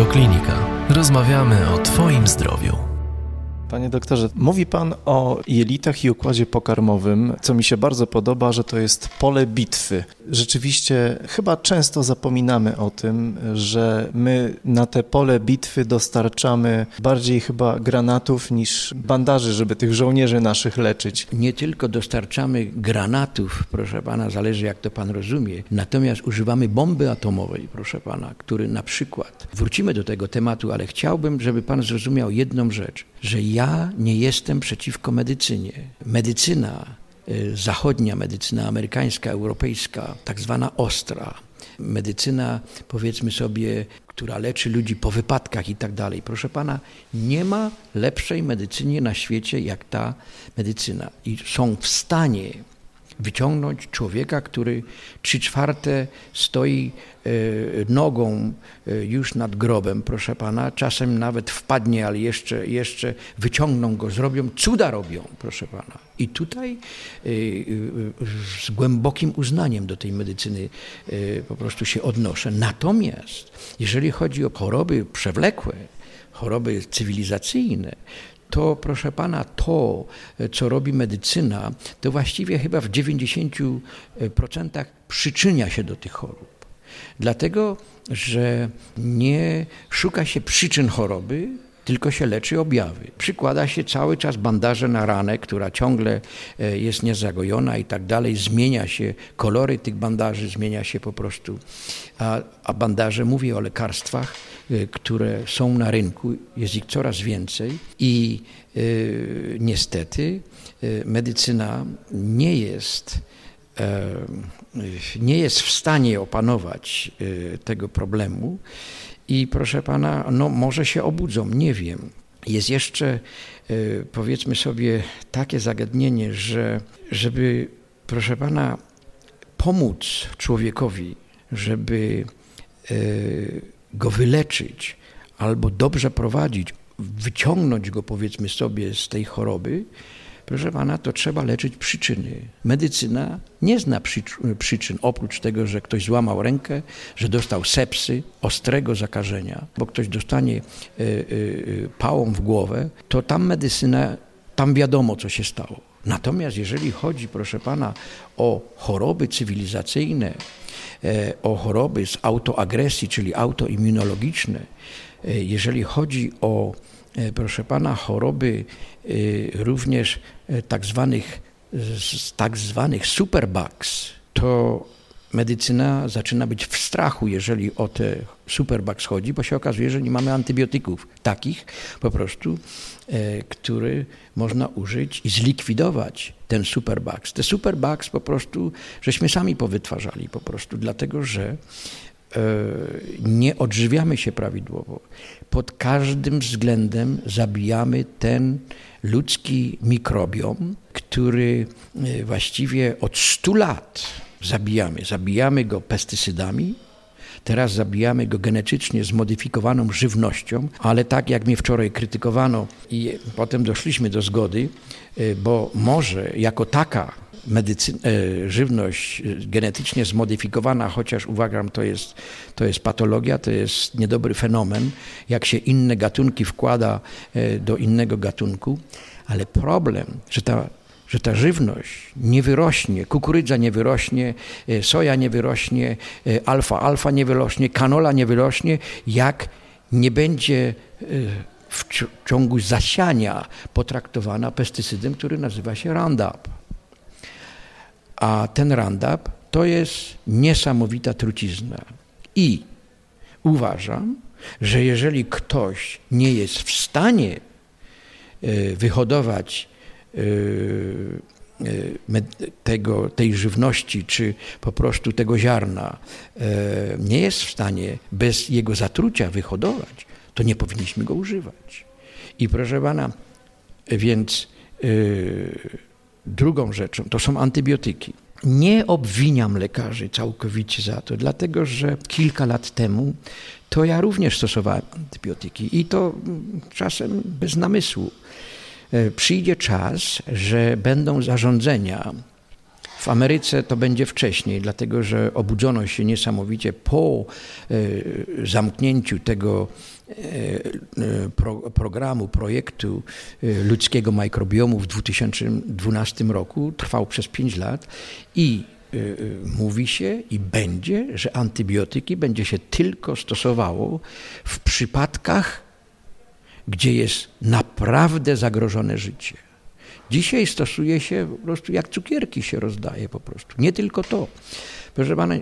Radioklinika. Rozmawiamy o Twoim zdrowiu. Doktorze, mówi Pan o jelitach i układzie pokarmowym, co mi się bardzo podoba, że to jest pole bitwy. Rzeczywiście chyba często zapominamy o tym, że my na te pole bitwy dostarczamy bardziej chyba granatów niż bandaży, żeby tych żołnierzy naszych leczyć. Nie tylko dostarczamy granatów, proszę Pana, zależy jak to Pan rozumie, natomiast używamy bomby atomowej, proszę Pana, który na przykład, wrócimy do tego tematu, ale chciałbym, żeby Pan zrozumiał jedną rzecz, że ja nie jestem przeciwko medycynie. Medycyna, y, zachodnia medycyna, amerykańska, europejska, tak zwana ostra, medycyna, powiedzmy sobie, która leczy ludzi po wypadkach i tak dalej. Proszę pana, nie ma lepszej medycyny na świecie jak ta medycyna. I są w stanie wyciągnąć człowieka, który trzy czwarte stoi e, nogą e, już nad grobem, proszę pana, czasem nawet wpadnie, ale jeszcze, jeszcze wyciągną go, zrobią, cuda robią, proszę pana. I tutaj e, z głębokim uznaniem do tej medycyny po prostu się odnoszę. Natomiast jeżeli chodzi o choroby przewlekłe, choroby cywilizacyjne, to proszę pana, to, co robi medycyna, to właściwie chyba w 90% przyczynia się do tych chorób. Dlatego, że nie szuka się przyczyn choroby, tylko się leczy objawy. Przykłada się cały czas bandaże na ranę, która ciągle e, jest niezagojona i tak dalej. Zmienia się kolory tych bandaży, zmienia się po prostu. A, a bandaże, mówię o lekarstwach, e, które są na rynku, jest ich coraz więcej i e, niestety medycyna nie jest nie jest w stanie opanować tego problemu i proszę pana, no może się obudzą, nie wiem. Jest jeszcze, e, powiedzmy sobie, takie zagadnienie, że żeby, proszę pana, pomóc człowiekowi, żeby e, go wyleczyć albo dobrze prowadzić, wyciągnąć go, powiedzmy sobie, z tej choroby, Proszę pana, to trzeba leczyć przyczyny. Medycyna nie zna przyczyn, oprócz tego, że ktoś złamał rękę, że dostał sepsy, ostrego zakażenia, bo ktoś dostanie e, e, e, pałą w głowę, to tam medycyna, tam wiadomo, co się stało. Natomiast jeżeli chodzi, proszę pana, o choroby cywilizacyjne, o choroby z autoagresji, czyli autoimmunologiczne, jeżeli chodzi o proszę pana, choroby również tak zwanych, tak zwanych superbugs, to medycyna zaczyna być w strachu, jeżeli o te superbugs chodzi, bo się okazuje, że nie mamy antybiotyków takich po prostu, które można użyć i zlikwidować ten superbugs. Te superbugs po prostu żeśmy sami powytwarzali po prostu, dlatego że E, nie odżywiamy się prawidłowo. Pod każdym względem zabijamy ten ludzki mikrobiom, który e, właściwie od 100 lat zabijamy. Zabijamy go pestycydami, Teraz zabijamy go genetycznie zmodyfikowaną żywnością, ale tak jak mnie wczoraj krytykowano i potem doszliśmy do zgody, e, bo może jako taka medycy- e, żywność genetycznie zmodyfikowana, chociaż uważam, to jest, to jest patologia, to jest niedobry fenomen, jak się inne gatunki wkłada e, do innego gatunku, ale problem, że ta że ta żywność nie wyrośnie, kukurydza nie wyrośnie, e, soja nie wyrośnie, alfa-alfa nie wyrośnie, kanola nie wyrośnie, jak nie będzie w ciągu zasiania potraktowana pestycydem, który nazywa się Roundup. A ten Roundup to jest niesamowita trucizna. I uważam, że jeżeli ktoś nie jest w stanie e, wyhodować e, e, tego, tej żywności, czy po prostu tego ziarna, nie jest w stanie bez jego zatrucia wyhodować, to nie powinniśmy go używać. I proszę pana, więc Drugą rzeczą to są antybiotyki. Nie obwiniam lekarzy całkowicie za to, dlatego że kilka lat temu to ja również stosowałem antybiotyki i to czasem bez namysłu. E, przyjdzie czas, że będą zarządzenia W Ameryce to będzie wcześniej, dlatego że obudzono się niesamowicie po zamknięciu tego pro, programu, projektu ludzkiego mikrobiomu w 2012 roku. Trwał przez 5 lat i y, mówi się i będzie, że antybiotyki będzie się tylko stosowało w przypadkach, gdzie jest naprawdę zagrożone życie. Dzisiaj stosuje się po prostu jak cukierki się rozdaje po prostu. Nie tylko to. Proszę pana,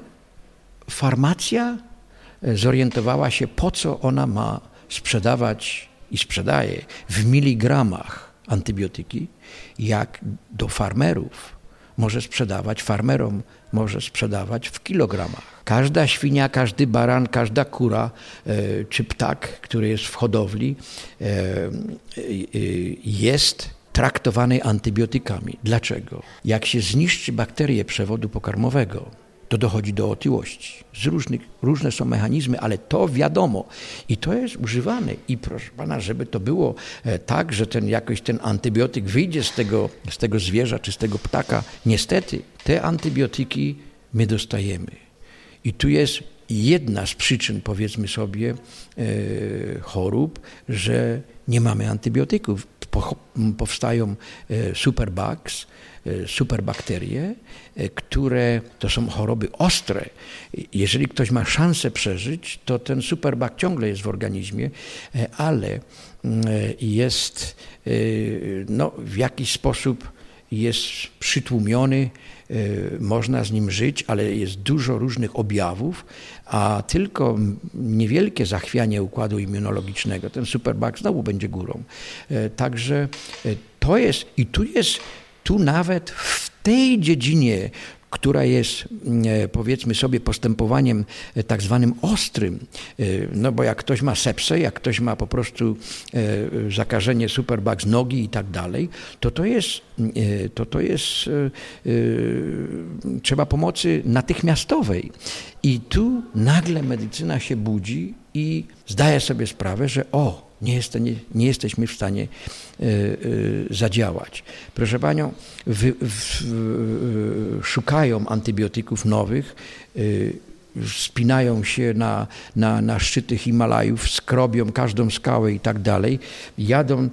farmacja e, zorientowała się, po co ona ma sprzedawać i sprzedaje w miligramach antybiotyki, jak do farmerów może sprzedawać farmerom, może sprzedawać w kilogramach. Każda świnia, każdy baran, każda kura e, czy ptak, który jest w hodowli, e, e, jest traktowany antybiotykami. Dlaczego? Jak się zniszczy bakterie przewodu pokarmowego, to dochodzi do otyłości. Z różnych, różne są mechanizmy, ale to wiadomo i to jest używane. I proszę pana, żeby to było e, tak, że ten jakoś ten antybiotyk wyjdzie z tego, z tego zwierza czy z tego ptaka, niestety te antybiotyki my dostajemy. I tu jest jedna z przyczyn, powiedzmy sobie, e, chorób, że nie mamy antybiotyków. Powstają e, superbugs, E, superbakterie, e, które to są choroby ostre. Jeżeli ktoś ma szansę przeżyć, to ten superbak ciągle jest w organizmie, ale jest no, w jakiś sposób jest przytłumiony, można z nim żyć, ale jest dużo różnych objawów, a tylko niewielkie zachwianie układu immunologicznego, ten superbak znowu będzie górą. Także to jest, i tu jest tu nawet w tej dziedzinie, która jest e, powiedzmy sobie postępowaniem e, tak zwanym ostrym, e, no bo jak ktoś ma sepsę, jak ktoś ma po prostu zakażenie superbug z nogi i tak dalej, to to jest, to to jest trzeba pomocy natychmiastowej. I tu nagle medycyna się budzi i zdaje sobie sprawę, że o, nie, jest, nie, nie jesteśmy w stanie y, y, zadziałać. Proszę Panią, wy, y, szukają antybiotyków nowych, spinają się na, na, na szczyty Himalajów, skrobią każdą skałę i tak dalej, jadą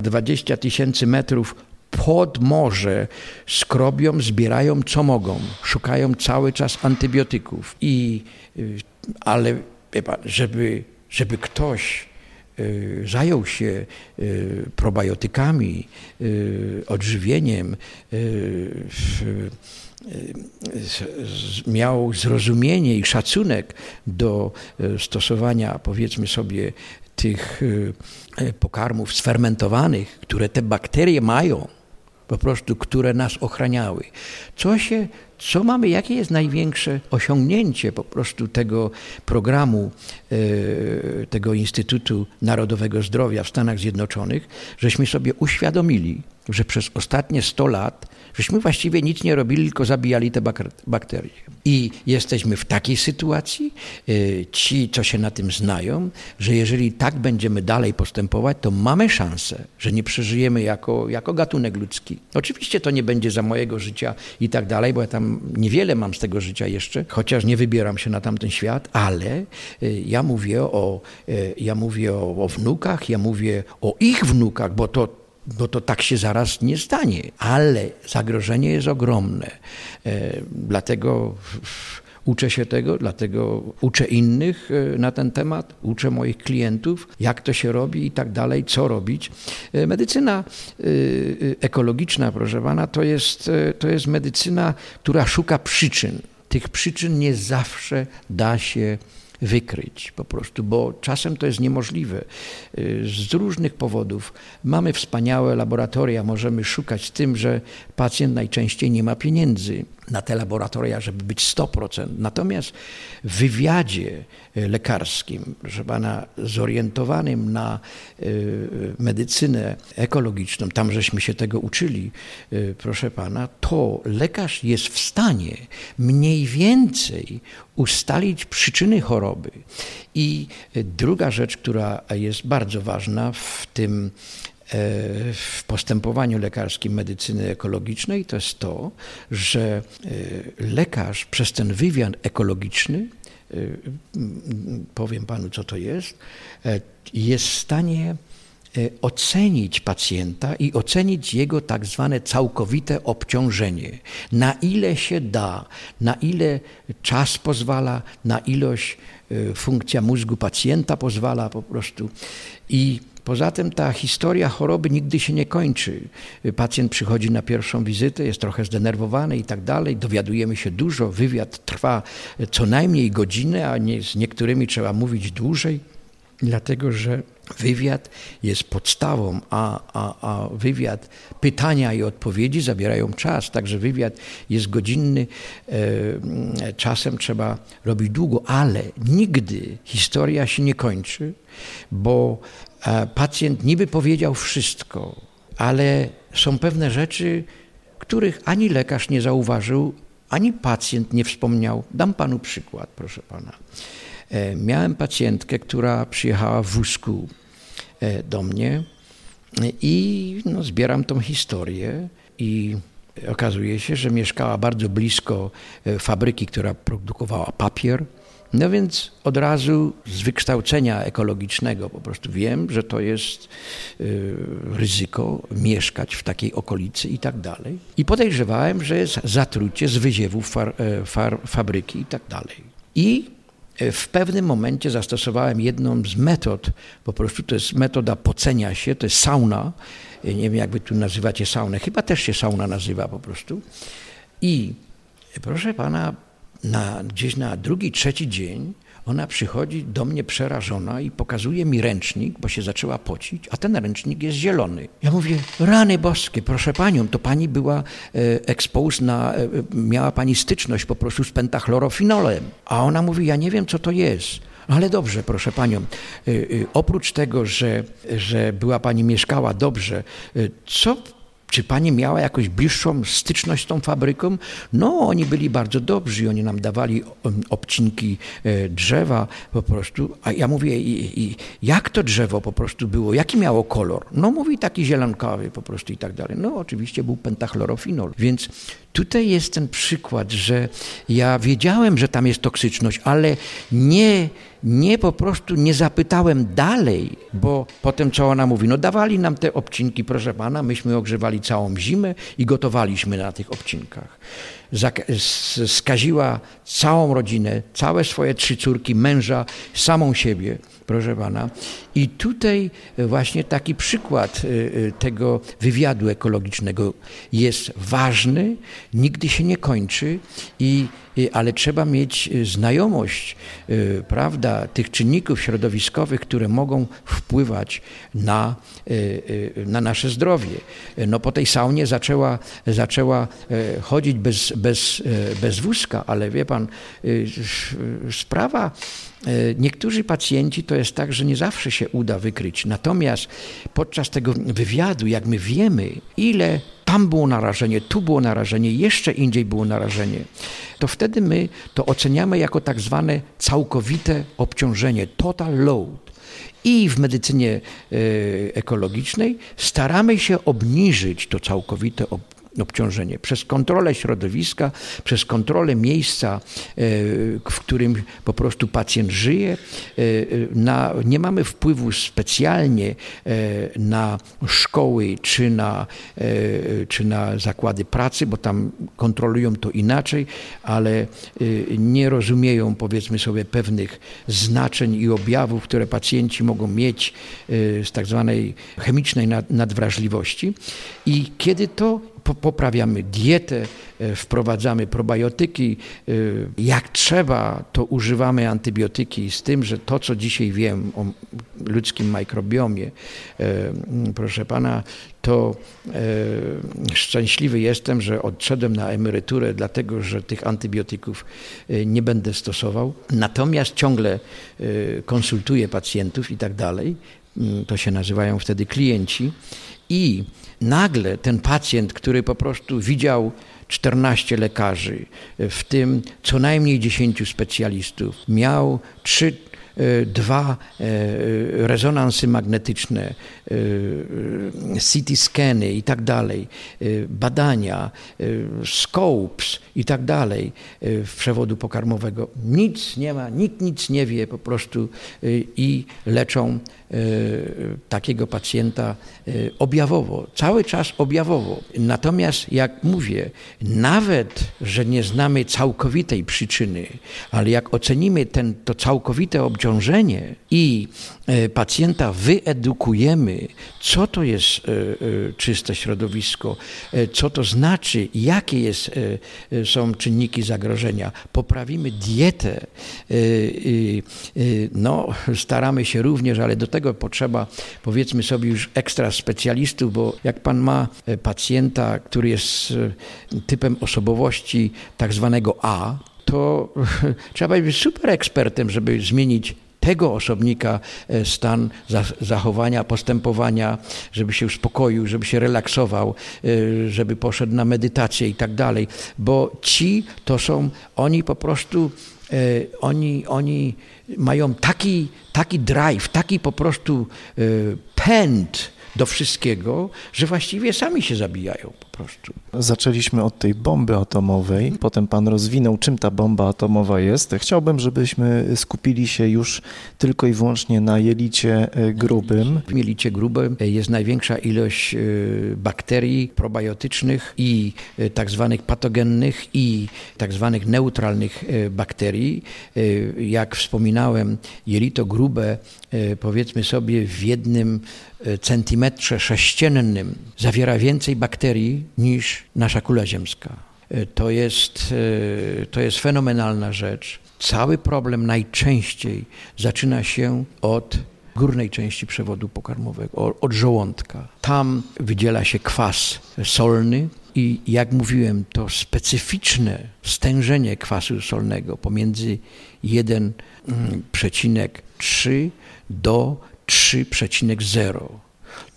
20 tysięcy metrów pod morze, skrobią, zbierają co mogą, szukają cały czas antybiotyków. I, ale pan, żeby, żeby ktoś Y, zajął się y, probiotykami, y, odżywieniem, miał zrozumienie i szacunek do stosowania, powiedzmy sobie, tych pokarmów sfermentowanych, które te bakterie mają, po prostu, które nas ochraniały. Co się co mamy, jakie jest największe osiągnięcie po prostu tego programu, e, tego Instytutu Narodowego Zdrowia w Stanach Zjednoczonych, żeśmy sobie uświadomili, że przez ostatnie 100 lat żeśmy właściwie nic nie robili, tylko zabijali te bakterie. I jesteśmy w takiej sytuacji, y, ci, co się na tym znają, że jeżeli tak będziemy dalej postępować, to mamy szansę, że nie przeżyjemy jako, jako gatunek ludzki. Oczywiście to nie będzie za mojego życia i tak dalej, bo ja tam niewiele mam z tego życia jeszcze, chociaż nie wybieram się na tamten świat, ale y, ja mówię o, y, ja mówię o, o wnukach, ja mówię o ich wnukach, bo to bo to tak się zaraz nie stanie, ale zagrożenie jest ogromne. E, dlatego uczę się tego, dlatego uczę innych e, na ten temat, uczę moich klientów, jak to się robi i tak dalej, co robić. E, medycyna ekologiczna, proszę pana, to jest, to jest medycyna, która szuka przyczyn. Tych przyczyn nie zawsze da się wykryć po prostu, bo czasem to jest niemożliwe y, z różnych powodów. Mamy wspaniałe laboratoria, możemy szukać tym, że pacjent najczęściej nie ma pieniędzy na te laboratoria, żeby być 100%. Natomiast w wywiadzie e, lekarskim, proszę pana, zorientowanym na e, medycynę ekologiczną, tam żeśmy się tego uczyli, e, proszę pana, to lekarz jest w stanie mniej więcej ustalić przyczyny choroby. I druga rzecz, która jest bardzo ważna w tym w postępowaniu lekarskim medycyny ekologicznej to jest to, że lekarz przez ten wywiad ekologiczny, powiem panu co to jest, jest w stanie ocenić pacjenta i ocenić jego tak zwane całkowite obciążenie. Na ile się da, na ile czas pozwala, na ilość funkcja mózgu pacjenta pozwala po prostu. I Poza tym ta historia choroby nigdy się nie kończy. Pacjent przychodzi na pierwszą wizytę, jest trochę zdenerwowany i tak dalej, dowiadujemy się dużo, wywiad trwa co najmniej godzinę, a nie, z niektórymi trzeba mówić dłużej, dlatego że Wywiad jest podstawą, a, a, a wywiad, pytania i odpowiedzi zabierają czas, także wywiad jest godzinny, e, czasem trzeba robić długo, ale nigdy historia się nie kończy, bo pacjent niby powiedział wszystko, ale są pewne rzeczy, których ani lekarz nie zauważył, ani pacjent nie wspomniał. Dam panu przykład, proszę pana. E, miałem pacjentkę, która przyjechała w wózku e, do mnie i no, zbieram tą historię i okazuje się, że mieszkała bardzo blisko e, fabryki, która produkowała papier. No więc od razu z wykształcenia ekologicznego po prostu wiem, że to jest y, ryzyko mieszkać w takiej okolicy i tak dalej. I podejrzewałem, że jest zatrucie z wyziewów far, far, fabryki i tak dalej. I E, w pewnym momencie zastosowałem jedną z metod, po prostu to jest metoda pocenia się, to jest sauna. E, nie wiem, jak wy tu nazywacie saunę, chyba też się sauna nazywa po prostu. I proszę pana, na, gdzieś na drugi, trzeci dzień ona przychodzi do mnie przerażona i pokazuje mi ręcznik, bo się zaczęła pocić, a ten ręcznik jest zielony. Ja mówię, rany boskie, proszę panią, to pani była e, exposed na, e, miała pani styczność po prostu z pentachlorofinolem. A ona mówi, ja nie wiem, co to jest. Ale dobrze, proszę panią, e, oprócz tego, że, że była pani mieszkała dobrze, co czy pani miała jakąś bliższą styczność z tą fabryką? No, oni byli bardzo dobrzy, oni nam dawali obcinki e, drzewa po prostu. A ja mówię, i, i, jak to drzewo po prostu było? Jaki miało kolor? No, mówi taki zielonkawy po prostu i tak dalej. No, oczywiście był pentachlorofinol. Więc tutaj jest ten przykład, że ja wiedziałem, że tam jest toksyczność, ale nie nie po prostu nie zapytałem dalej, bo potem co ona mówi, no dawali nam te obcinki, proszę pana, myśmy ogrzewali całą zimę i gotowaliśmy na tych obcinkach. Skaziła całą rodzinę, całe swoje trzy córki, męża, samą siebie proszę pana. I tutaj właśnie taki przykład y, y, tego wywiadu ekologicznego jest ważny, nigdy się nie kończy, i, ale trzeba mieć znajomość prawda, tych czynników środowiskowych, które mogą wpływać na, na nasze zdrowie. No po tej saunie zaczęła, zaczęła chodzić bez, bez, bez wózka, ale wie pan, sprawa E, niektórzy pacjenci to jest tak, że nie zawsze się uda wykryć. Natomiast podczas tego wywiadu, jak my wiemy, ile tam było narażenie, tu było narażenie, jeszcze indziej było narażenie, to wtedy my to oceniamy jako tak zwane całkowite obciążenie, total load. I w medycynie e, ekologicznej staramy się obniżyć to całkowite obciążenie. Przez kontrolę środowiska, przez kontrolę miejsca, e, w którym po prostu pacjent żyje. E, na, nie mamy wpływu specjalnie e, na szkoły czy na, czy na zakłady pracy, bo tam kontrolują to inaczej, ale nie rozumieją powiedzmy sobie pewnych znaczeń i objawów, które pacjenci mogą mieć z tak zwanej chemicznej nadwrażliwości. I kiedy to poprawiamy dietę, e, wprowadzamy probiotyki, e, jak trzeba, to używamy antybiotyki z tym, że to, co dzisiaj wiem o ludzkim mikrobiomie, e, proszę pana, to szczęśliwy jestem, że odszedłem na emeryturę, dlatego że tych antybiotyków nie będę stosował. Natomiast ciągle konsultuję pacjentów i tak dalej. Mm, to się nazywają wtedy klienci. I nagle ten pacjent, który po prostu widział 14 lekarzy, w tym co najmniej 10 specjalistów, miał trzy dwa rezonansy magnetyczne, CT scany i tak dalej, badania, scopes i tak dalej w przewodu pokarmowego. Nic nie ma, nikt nic nie wie po prostu i leczą takiego pacjenta objawowo, cały czas objawowo. Natomiast jak mówię, nawet, że nie znamy całkowitej przyczyny, ale jak ocenimy ten, to całkowite obciążenie i e, pacjenta wyedukujemy, co to jest e, e, czyste środowisko, co to znaczy, jakie jest, są czynniki zagrożenia, poprawimy dietę, no, staramy się również, ale do tego potrzeba, powiedzmy sobie, już ekstra specjalistów, bo jak pan ma pacjenta, który jest typem osobowości tak zwanego A, to trzeba być super ekspertem, żeby zmienić tego osobnika e, stan zachowania, postępowania, żeby się uspokoił, żeby się relaksował, e, żeby poszedł na medytację i tak dalej. Bo ci to są, oni po prostu, e, oni, oni mają taki, taki drive, taki po prostu pęd do wszystkiego, że właściwie sami się zabijają prostu. Zaczęliśmy od tej bomby atomowej, potem pan rozwinął, czym ta bomba atomowa jest. Chciałbym, żebyśmy skupili się już tylko i wyłącznie na jelicie e, grubym. W jelicie grubym jest największa ilość e, bakterii probiotycznych i e, tak zwanych patogennych i tak zwanych neutralnych bakterii. Jak wspominałem, jelito grube, powiedzmy sobie, w jednym centymetrze sześciennym zawiera więcej bakterii niż nasza kula ziemska. E, to jest, e, to jest fenomenalna rzecz. Cały problem najczęściej zaczyna się od górnej części przewodu pokarmowego, od żołądka. Tam wydziela się kwas solny i jak mówiłem, to specyficzne stężenie kwasu solnego pomiędzy 1,3 do 3,0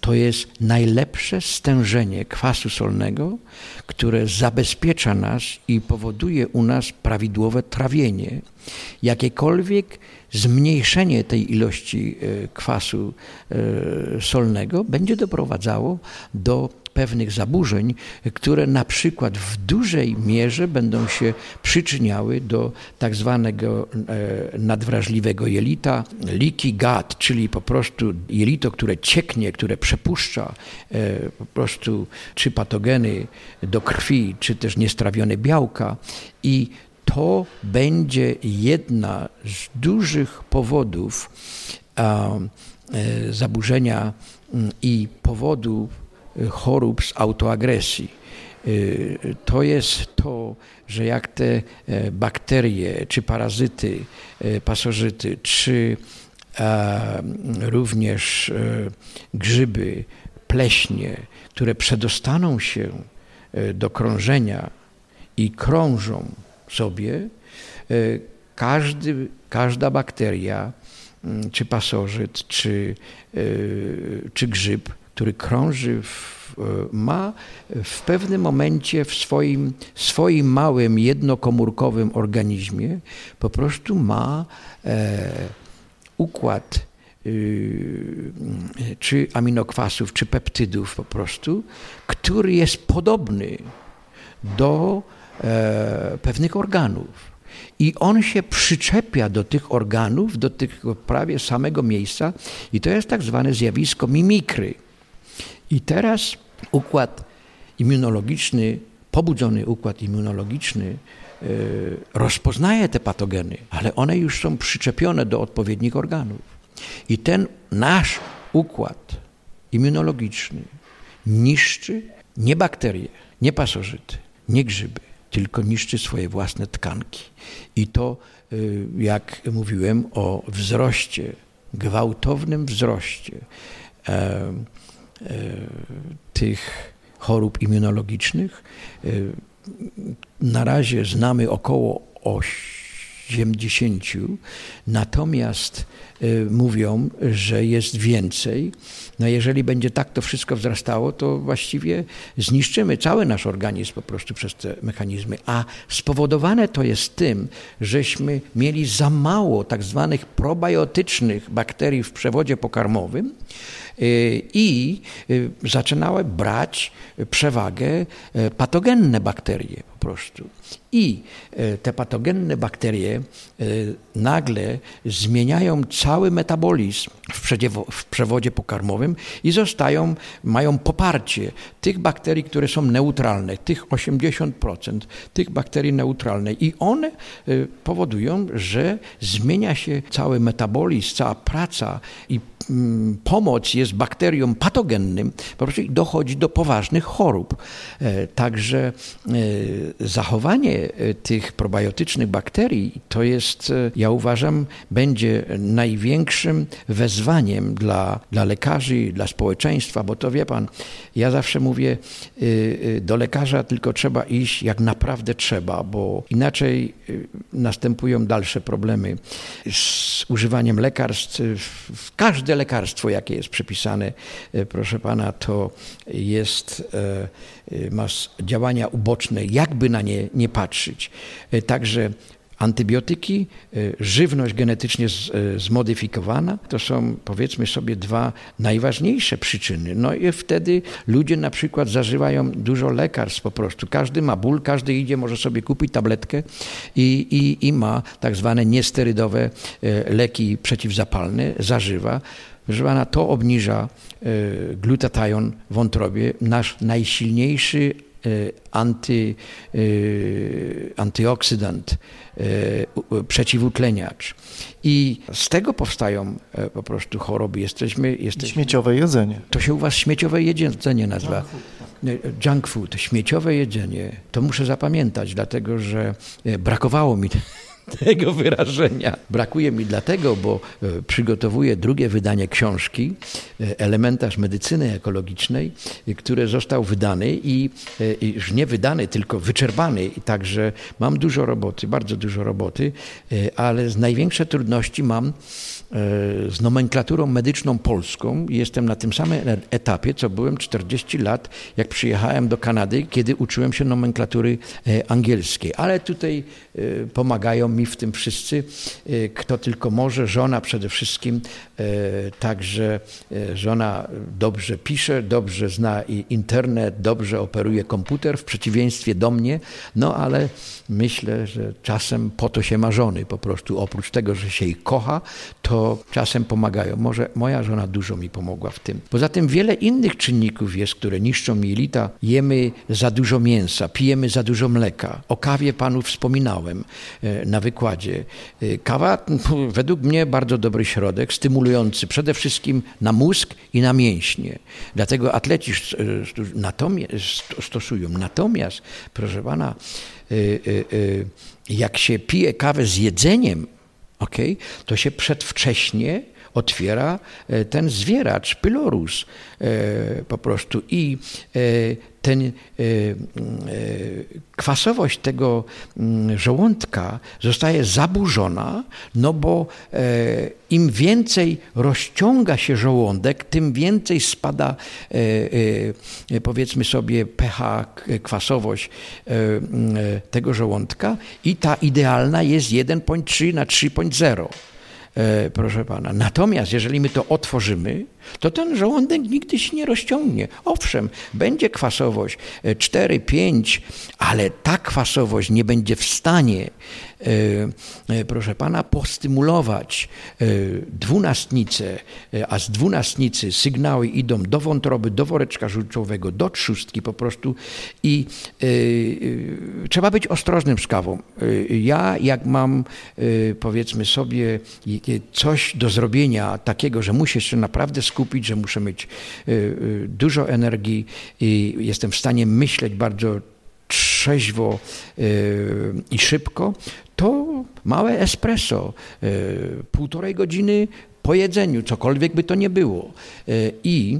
to jest najlepsze stężenie kwasu solnego, które zabezpiecza nas i powoduje u nas prawidłowe trawienie. Jakiekolwiek zmniejszenie tej ilości e, kwasu e, solnego będzie doprowadzało do pewnych zaburzeń, które na przykład w dużej mierze będą się przyczyniały do tak zwanego e, nadwrażliwego jelita, leaky gut, czyli po prostu jelito, które cieknie, które przepuszcza e, po prostu czy patogeny do krwi, czy też niestrawione białka. I to będzie jedna z dużych powodów e, zaburzenia mm, i powodów chorób z autoagresji. Y, to jest to, że jak te e, bakterie, czy parazyty, e, pasożyty, czy e, również grzyby, pleśnie, które przedostaną się do krążenia i krążą sobie, każdy, każda bakteria, mm, czy pasożyt, czy, czy grzyb który krąży, w, ma w pewnym momencie w swoim, swoim małym, jednokomórkowym organizmie po prostu ma e, układ y, czy aminokwasów, czy peptydów po prostu, który jest podobny do e, pewnych organów. I on się przyczepia do tych organów, do tych prawie samego miejsca, i to jest tak zwane zjawisko mimikry. I teraz układ immunologiczny, pobudzony układ immunologiczny e, rozpoznaje te patogeny, ale one już są przyczepione do odpowiednich organów. I ten nasz układ immunologiczny niszczy nie bakterie, nie pasożyty, nie grzyby, tylko niszczy swoje własne tkanki. I to, e, jak mówiłem o wzroście, gwałtownym wzroście tych chorób immunologicznych. E, na razie znamy około 80, natomiast y, mówią, że jest więcej. No jeżeli będzie tak to wszystko wzrastało, to właściwie zniszczymy cały nasz organizm po prostu przez te mechanizmy. A spowodowane to jest tym, żeśmy mieli za mało tak zwanych probiotycznych bakterii w przewodzie pokarmowym, i y, zaczynały brać przewagę y, patogenne bakterie po prostu. I te patogenne bakterie nagle zmieniają cały metabolizm w przewodzie pokarmowym i zostają, mają poparcie tych bakterii, które są neutralne, tych 80%, tych bakterii neutralnych. I one powodują, że zmienia się cały metabolizm, cała praca i pomoc jest bakteriom patogennym, po prostu dochodzi do poważnych chorób. E, także e, zachowanie e, tych probiotycznych bakterii to jest, ja uważam, będzie największym wezwaniem dla, dla lekarzy, dla społeczeństwa, bo to wie pan, ja zawsze mówię, do lekarza tylko trzeba iść jak naprawdę trzeba, bo inaczej następują dalsze problemy z używaniem lekarstw. Każde lekarstwo, jakie jest przypisane, e, proszę pana, to jest, e, e, ma działania uboczne, jakby na nie nie patrzeć. Także Antybiotyki, żywność genetycznie zmodyfikowana to są powiedzmy sobie dwa najważniejsze przyczyny. No i wtedy ludzie na przykład zażywają dużo lekarstw po prostu. Każdy ma ból, każdy idzie, może sobie kupić tabletkę i, i, i ma tak zwane niesterydowe leki przeciwzapalne, zażywa. Pana, to obniża e, glutathion w wątrobie, nasz najsilniejszy e, anty, e, antyoksydant, przeciwutleniacz. I z tego powstają po prostu choroby. Jesteśmy, jesteśmy... Śmieciowe jedzenie. To się u was śmieciowe jedzenie nazywa. Junk food, śmieciowe jedzenie. To muszę zapamiętać, dlatego że brakowało mi tego wyrażenia. Brakuje mi dlatego, bo e, przygotowuję drugie wydanie książki, e, elementarz medycyny ekologicznej, e, które został wydany i, i już nie wydany, tylko wyczerpany. Także mam dużo roboty, bardzo dużo roboty, ale największe trudności mam z nomenklaturą medyczną polską. Jestem na tym samym etapie, co byłem 40 lat, jak przyjechałem do Kanady, kiedy uczyłem się nomenklatury angielskiej. Ale tutaj pomagają mi w tym wszyscy, e, kto tylko może, żona przede wszystkim, e, także e, żona dobrze pisze, dobrze zna internet, dobrze operuje komputer, w przeciwieństwie do mnie, no ale myślę, że czasem po to się ma żony po prostu, oprócz tego, że się ich kocha, to czasem pomagają. Może moja żona dużo mi pomogła w tym. Poza tym wiele innych czynników jest, które niszczą jelita. Jemy za dużo mięsa, pijemy za dużo mleka. O kawie panu wspominałem na wykładzie. Y, kawa według mnie bardzo dobry środek, stymulujący przede wszystkim na mózg i na mięśnie. Dlatego atleci stosują. Natomiast, proszę pana, jak się pije kawę z jedzeniem, okay, to się przedwcześnie otwiera e, ten zwieracz, pylorus e, po prostu i e, ten, kwasowość tego mm, żołądka zostaje zaburzona, no bo im więcej rozciąga się żołądek, tym więcej spada powiedzmy sobie pH, kwasowość tego żołądka i ta idealna jest 1.3 na 3.0. E, proszę pana. Natomiast jeżeli my to otworzymy, to ten żołądek nigdy się nie rozciągnie. Owszem, będzie kwasowość 4, 5, ale ta kwasowość nie będzie w stanie, e, e, proszę pana, postymulować dwunastnicę, a z dwunastnicy sygnały idą do wątroby, do woreczka żółciowego, do trzustki po prostu i trzeba być ostrożnym z kawą. Ja jak mam powiedzmy sobie coś do zrobienia takiego, że muszę się naprawdę skupić, skupić, że muszę mieć y, y, dużo energii i jestem w stanie myśleć bardzo trzeźwo y, i szybko, to małe espresso, półtorej godziny po jedzeniu, cokolwiek by to nie było. I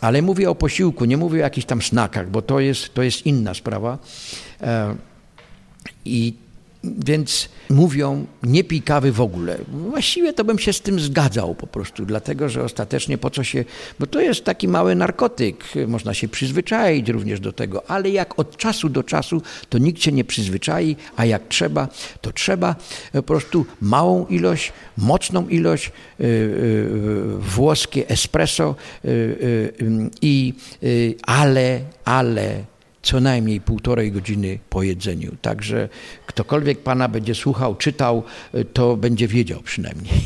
ale mówię o posiłku, nie mówię o jakichś tam snakach, bo to jest, to jest inna sprawa. I więc mówią, nie pij kawy w ogóle. Właściwie to bym się z tym zgadzał po prostu, dlatego że ostatecznie po co się, bo to jest taki mały narkotyk, można się przyzwyczaić również do tego, ale jak od czasu do czasu, to nikt się nie przyzwyczai, a jak trzeba, to trzeba po prostu małą ilość, mocną ilość, yy, yy, włoskie espresso, i ale, ale co najmniej półtorej godziny po jedzeniu. Także ktokolwiek Pana będzie słuchał, czytał, to będzie wiedział przynajmniej.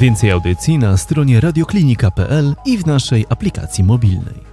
Więcej audycji na stronie radioklinika.pl i w naszej aplikacji mobilnej.